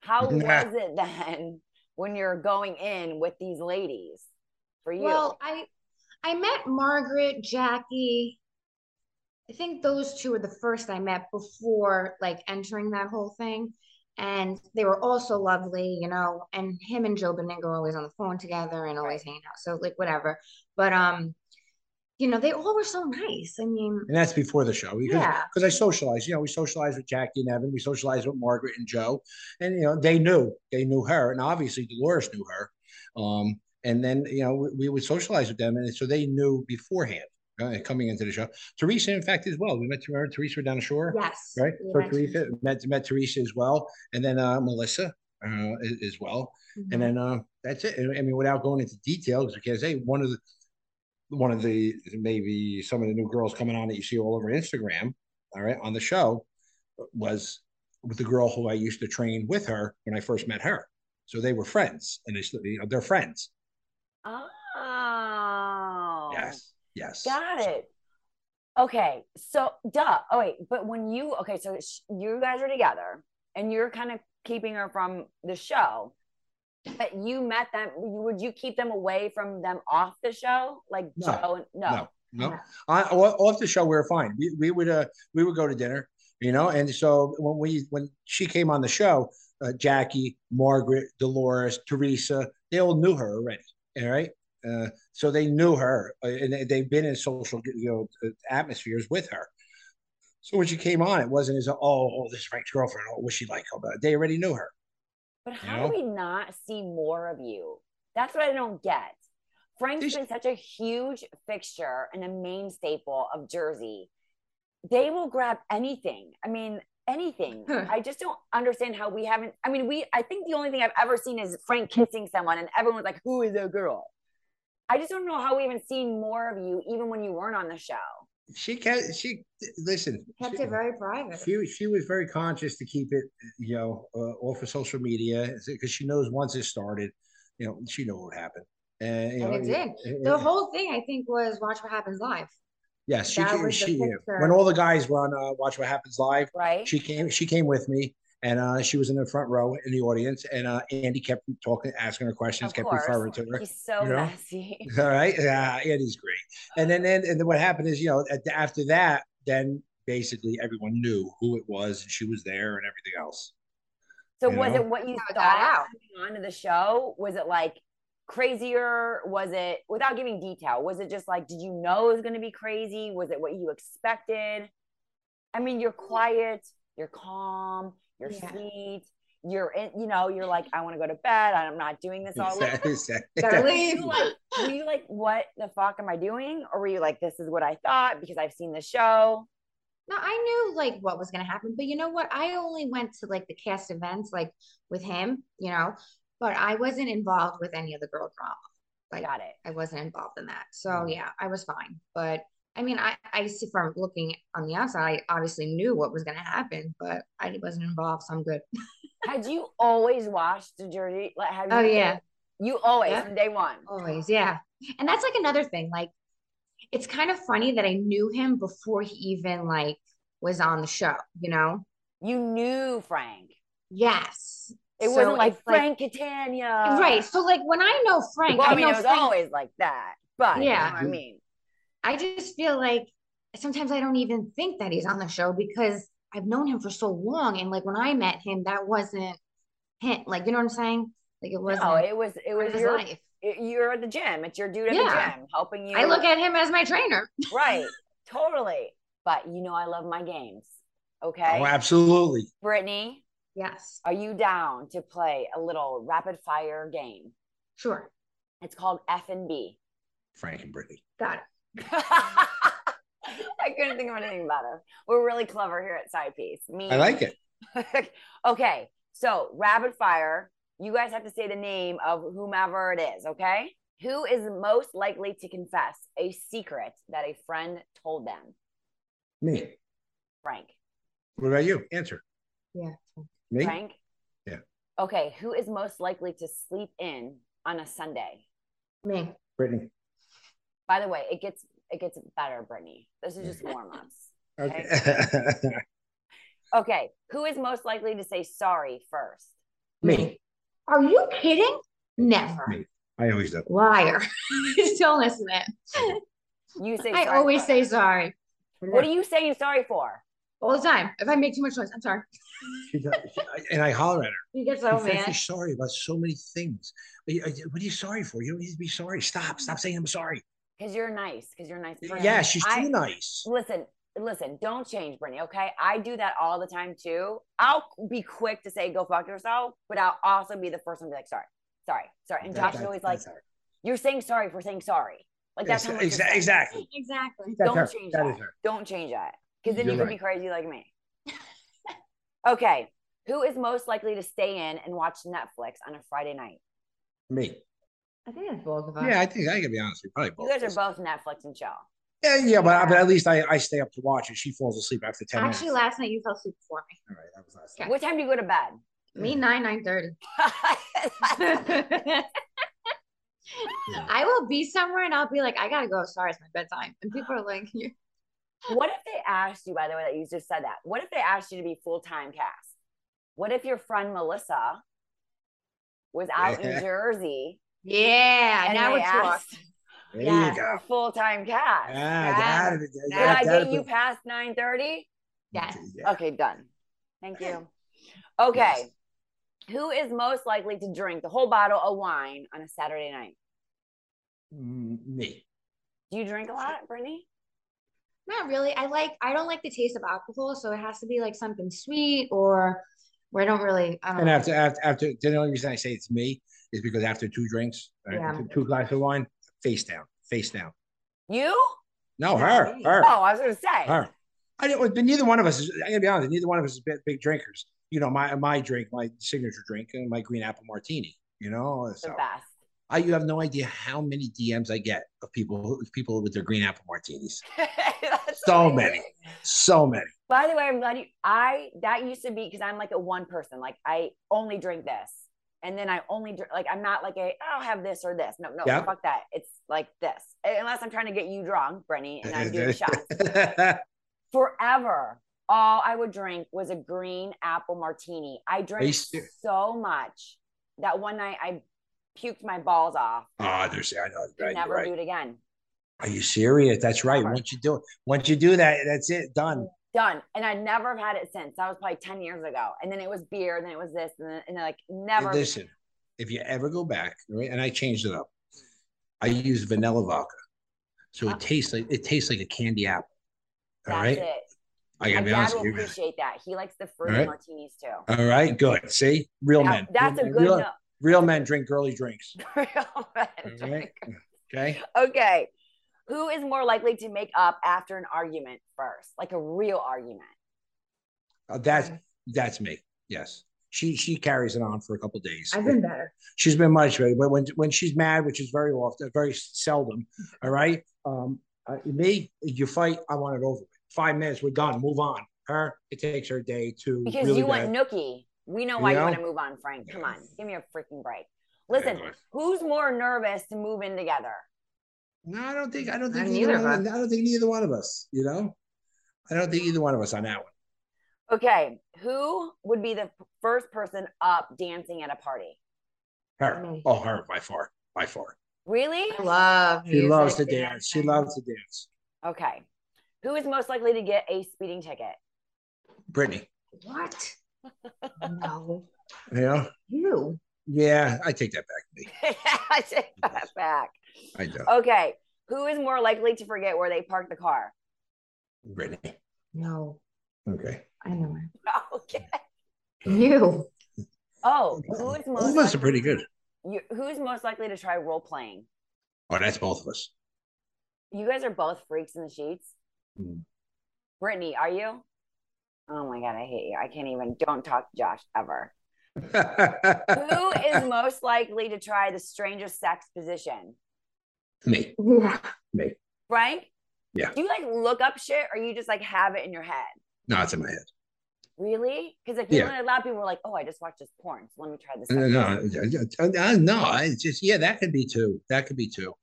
How [LAUGHS] Yeah. was it then [LAUGHS] when you're going in with these ladies for you? Well, I I met Margaret, Jackie. I think those two were the first I met before like entering that whole thing. And they were also lovely, you know, and him and Joe Benigno are always on the phone together and always hanging out. So like whatever. But um, you know, they all were so nice. I mean, And that's before the show because Yeah. because I socialized. You know, we socialized with Jackie and Evan. We socialized with Margaret and Joe, and you know they knew they knew her, and obviously Dolores knew her. Um, and then you know we, we would socialize with them, and so they knew beforehand uh, coming into the show. Teresa, in fact, as well. We met her, Teresa down the shore, yes. right? So met Teresa met met Teresa as well, and then uh, Melissa uh, as, well. Mhm. And then uh, that's it. I mean, without going into details, because hey, one of the one of the maybe some of the new girls coming on that you see all over Instagram, all right, on the show was with the girl who I used to train with her when I first met her. So they were friends, and they, they're friends. oh, Yes. Got it. Okay, so duh. Oh wait, but when you okay, so sh- you guys are together, and you're kind of keeping her from the show, but you met them. You, would you keep them away from them off the show, like No, Joe? No. No, no. No. I, off the show, we were fine. We, we would uh we would go to dinner, you know. And so when we when she came on the show, uh, Jackie, Margaret, Dolores, Teresa, they all knew her already. All right. Uh, so they knew her, uh, and they, they've been in social you know uh, atmospheres with her. So when she came on, it wasn't as oh, oh this is Frank's girlfriend. Oh, what's she like? Oh, they already knew her. But You how know? do we not see more of you? That's what I don't get. Frank's These- been such a huge fixture and a main staple of Jersey. They will grab anything. I mean, anything. [LAUGHS] Huh. I just don't understand how we haven't. I mean, we. I think the only thing I've ever seen is Frank kissing someone, and everyone's like, "Who is that girl?" I just don't know how we haven't seen more of you, even when you weren't on the show. She kept she listen. Kept she- it very private. She she was very conscious to keep it, you know, uh, off of social media because she knows once it started, you know, she knew what would happen. And, And know, it did. it- The it- whole thing, I think, was Watch What Happens Live. yes, she that came, she when all the guys were on uh, Watch What Happens live, Right? she came she came with me and uh, she was in the front row in the audience, and uh, Andy kept talking, asking her questions, Of kept course. referring to her. He's so you know? messy. [LAUGHS] All right, yeah, Andy's great. And then, then, and then what happened is, you know, at- after that, then basically everyone knew who it was, and she was there, and everything else. So You was know? it what you How thought out. coming onto the show? Was it like crazier? Was it without giving detail? Was it just like, did you know it was going to be crazy? Was it what you expected? I mean, you're quiet, you're calm, you're Yeah. sweet, you're in, you know, you're like, I want to go to bed. I'm not doing this all over. Exactly. Gotta Were leave. you [LAUGHS] like, were you like, what the fuck am I doing? Or were you like, this is what I thought because I've seen the show? No, I knew like what was gonna happen, but you know what? I only went to like the cast events like with him, you know, but I wasn't involved with any of the girl drama. Like Got it. I wasn't involved in that. So Mhm. yeah, I was fine. But I mean, I I see from looking on the outside, I obviously knew what was gonna happen, but I wasn't involved, so I'm good. [LAUGHS] Had you always watched the Jersey? Like, have Oh, you, yeah. You always Yeah. from day one. Always, yeah. And that's like another thing. Like, it's kind of funny that I knew him before he even like was on the show, you know? You knew Frank. Yes. It So wasn't like Frank Catania. right. So like when I know Frank, Well, I I mean, know it was Frank, always like that. But Yeah. you know what I mean, I just feel like sometimes I don't even think that he's on the show because I've known him for so long. And like when I met him, that wasn't him. Like, you know what I'm saying? Like it wasn't no, it was it was your life. it- you're at the gym. It's your dude at Yeah. the gym helping you. I look at him as my trainer. [LAUGHS] right, totally. But you know, I love my games. Okay, Oh, absolutely. Brittany, Yes, are you down to play a little rapid fire game? sure. It's called F and B. Frank and Brittany. Got it. [LAUGHS] I couldn't think of anything better. We're really clever here at Side Piece. Me, I like it. [LAUGHS] okay, so rapid fire. You guys have to say the name of whomever it is, okay? Who is most likely to confess a secret that a friend told them? Me. Frank. What about you? Answer. Yeah. Me. Frank? Yeah. Okay, who is most likely to sleep in on a Sunday? Me. Brittany. By the way, it gets it gets better, Brittany. This is just warm ups. [LAUGHS] Okay. Okay, who is most likely to say sorry first? Me. Are you kidding? Never. Me. I always do. Liar. [LAUGHS] Don't listen to him. You say I always first. say sorry What are you saying sorry for? all the time. If I make too much noise, I'm sorry. She does- she- and I holler at her. You get so You're frankly mad. sorry about so many things. What are, you, what are you sorry for? You don't need to be sorry. Stop. Stop saying I'm sorry. Because you're nice. Because you're nice. person. Yeah, she's too I- nice. Listen, listen. Don't change, Brittany. Okay, I do that all the time too. I'll be quick to say go fuck yourself, but I'll also be the first one to be like sorry, sorry, sorry. And Josh is always like, that's her. "You're saying sorry for saying sorry." Like that's Yes, how much exa- exactly. Exactly. That's Don't her. change That that. is her. Don't change that. Because then You're you could right. be crazy like me. [LAUGHS] okay. Who is most likely to stay in and watch Netflix on a Friday night? Me. I think it's both of us. Yeah, I think I can be honest with you. Probably both. You guys are both Netflix and chill. Yeah, yeah, but, but at least I, I stay up to watch it. She falls asleep after 10 Actually, minutes. last night you fell asleep before me. All right, that was last Okay. night. What time do you go to bed? Me mm. nine nine thirty. [LAUGHS] [LAUGHS] I will be somewhere and I'll be like, I gotta go. Sorry, it's my bedtime. And people are like, "You- What if they asked you, by the way, that you just said that? What if they asked you to be full time cast? What if your friend Melissa was out in [LAUGHS] Jersey yeah, and now they we're talking. asked There Yeah. you go. full time cast? Yeah, Yeah. that'd be- Did that- I that'd get you past nine thirty? Yes. Yeah. Okay, done. Thank you. Okay. Who is most likely to drink the whole bottle of wine on a Saturday night? Mm, Me. Do you drink a lot, Brittany? Not really. I like I don't like the taste of alcohol, so it has to be like something sweet or where I don't really I don't And know. after, after, after, the only reason I say it's me is because after two drinks, uh, Yeah. two- two glasses of wine, face down, face down. You? No, her, her, Oh, I was gonna say. her. I didn't, but neither one of us is, I gotta be honest, neither one of us is big, big drinkers. You know, my, my drink, my signature drink, and my green apple martini, you know, The best. I, you have no idea how many DMs I get of people, people with their green apple martinis. [LAUGHS] So amazing. many. So many. By the way, I'm glad you. I that used to be because I'm like a one person. Like I only drink this, and then I only drink. Like I'm not like a I'll have this or this. No, no, Yeah. fuck that. It's like this. Unless I'm trying to get you drunk, Brenny, and I'm doing [LAUGHS] shots forever. all I would drink was a green apple martini. I drank so much that one night I puked my balls off. Oh, there's I know. Right, never right. do it again. Are you serious? That's right. Never. Once you do it, once you do that, that's it. Done. Done. And I never have had it since. That was probably 10 years ago. And then it was beer, then it was this, and then and then, like never. Listen, if you ever go back, right, and I changed it up, I use vanilla vodka, so Ah. it tastes like it tastes like a candy apple. All That's right, it. I gotta be dad honest will you. appreciate that. He likes the fruity right. martinis too. All right, good. See, real men. that's a real, good real, no- real men drink girly drinks. [LAUGHS] Real men right. drink. Okay. Okay. Who is more likely to make up after an argument first? Like a real argument. Uh, that's that's me. Yes. She she carries it on for a couple days. I've been better. she's been much better. But when when she's mad, which is very often, very seldom, [LAUGHS] all right. Um, uh, me, you fight, I want it over. with. Five minutes, we're done. Move on. Her, it takes her a day to Because really you bad. want Nookie. We know why You you want to move on, Frank. Come on. Give me a freaking break. Listen, who's more nervous to move in together? No, I don't think I don't think Not either neither one, of I don't think neither one of us. You know, I don't think either one of us on that one. Okay. Who would be the first person up dancing at a party? Her, oh, her by far, by far. Really? I love. She loves to dance. She loves to dance. Okay. Who is most likely to get a speeding ticket? Brittany, What? [LAUGHS] No, you know, you. yeah, I take that back. Me, [LAUGHS] I take that back. I do. Okay. Who is more likely to forget where they parked the car? Brittany. No, Okay. I know it. [LAUGHS] Okay. You. Oh, who is most All of us are likely- pretty good. You, who's most likely to try role playing? Oh, that's both of us. You guys are both freaks in the sheets. Hmm. Brittany, are you? Oh my god, I hate you. I can't even. Don't talk to Josh ever. [LAUGHS] Who is most likely to try the strangest sex position? Me? Me. Frank? Yeah. Do you like look up shit or you just like have it in your head? No, it's in my head. Really? Because like you Yeah. know, a lot of people are like, "Oh, I just watched this porn, so let me try this." No, no, no, no. I just yeah, that could be two. That could be two.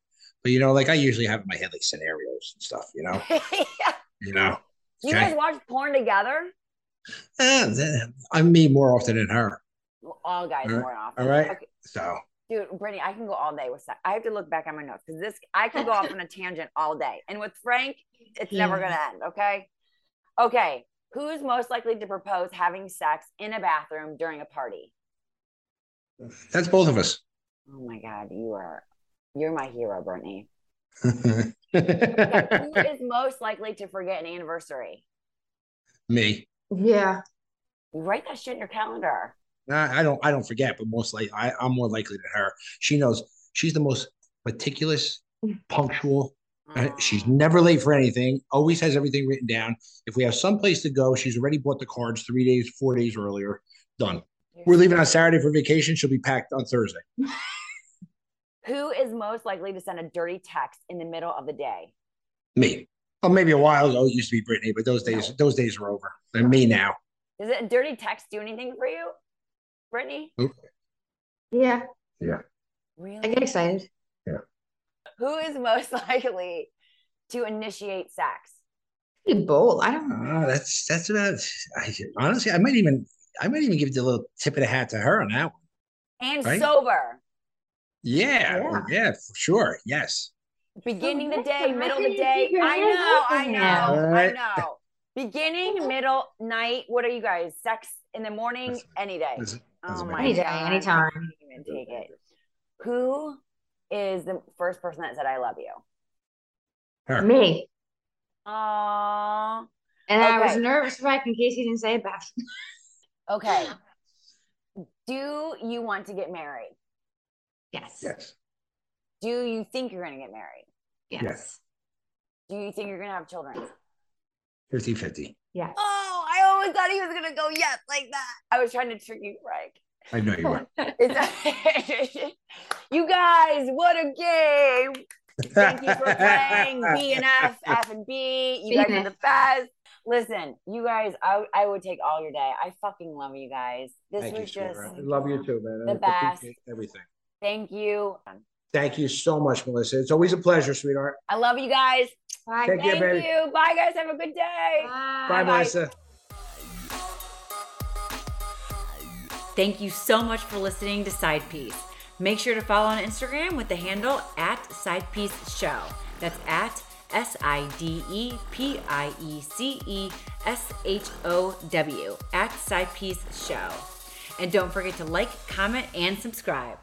But you know, like I usually have in my head like scenarios and stuff. You know, [LAUGHS] yeah. you know. Do you Okay. guys watch porn together? Eh, Th- I'm me more often than her. Well, all guys All right. more often. All right. Okay. So Dude, Brittany, I can go all day with sex. I have to look back at my notes because this I can go off on a tangent all day. And with Frank, it's never gonna end. Okay. Okay. Who's most likely to propose having sex in a bathroom during a party? that's both of us. Oh my god, you are you're my hero, Brittany. Okay, [LAUGHS] who is most likely to forget an anniversary? me. Yeah. You write that shit in your calendar. I don't. I don't forget, but most likely, I, I'm more likely than her. She knows. She's the most meticulous, [LAUGHS] punctual. She's Oh. never late for anything. Always has everything written down. If we have someplace to go, she's already bought the cards three days, four days earlier. Done. We're leaving on Saturday for vacation. She'll be packed on Thursday. [LAUGHS] Who is most likely to send a dirty text in the middle of the day? Me. Oh, maybe a while ago it used to be Brittany, but those days, those days are over. And me now. Does a dirty text do anything for you, Brittany? Yeah. Yeah. Really? I get excited. Yeah. Who is most [LAUGHS] likely to initiate sex? Pretty bold. I don't know. Ah, that's that's about. I, honestly, I might even, I might even give the little tip of the hat to her on that one. And Right? sober. Yeah, Yeah. yeah, for sure. Yes. Beginning the day, how middle of the day. keep your I know, I know, now? I know. Beginning, middle, night. What are you guys? Sex in the morning, Doesn't- any day. doesn't- Oh my. Any day, God, anytime. I can't even take it. Who is the first person that said I love you? Her. Me. Aww. And I was nervous, Frank, in case he didn't say it back. Okay. [LAUGHS] Do you want to get married? Yes. Yes. Do you think you're going to get married? Yes. Yes. Do you think you're going to have children? 50 50. Yes. Oh, I always thought he was going to go yes like that. I was trying to trick you, Frank. I know you were. [LAUGHS] It's [LAUGHS] you guys, what a game. Thank you for playing [LAUGHS] B and F, F and B. You guys are the best. Listen, you guys, I, I would take all your day. I fucking love you guys. This Thank you, was just sweetheart. I love you too, man. the I best. Everything. thank you. Thank you so much, Melissa. It's always a pleasure, sweetheart. I love you guys. Bye. Take Thank care, you. Bye, guys. Have a good day. Bye, Bye, Bye. Marissa. Thank you so much for listening to Side Piece. Make sure to follow on Instagram with the handle at Side Piece Show. That's at S I D E P I E C E S H O W at Side Piece Show. And don't forget to like, comment, and subscribe.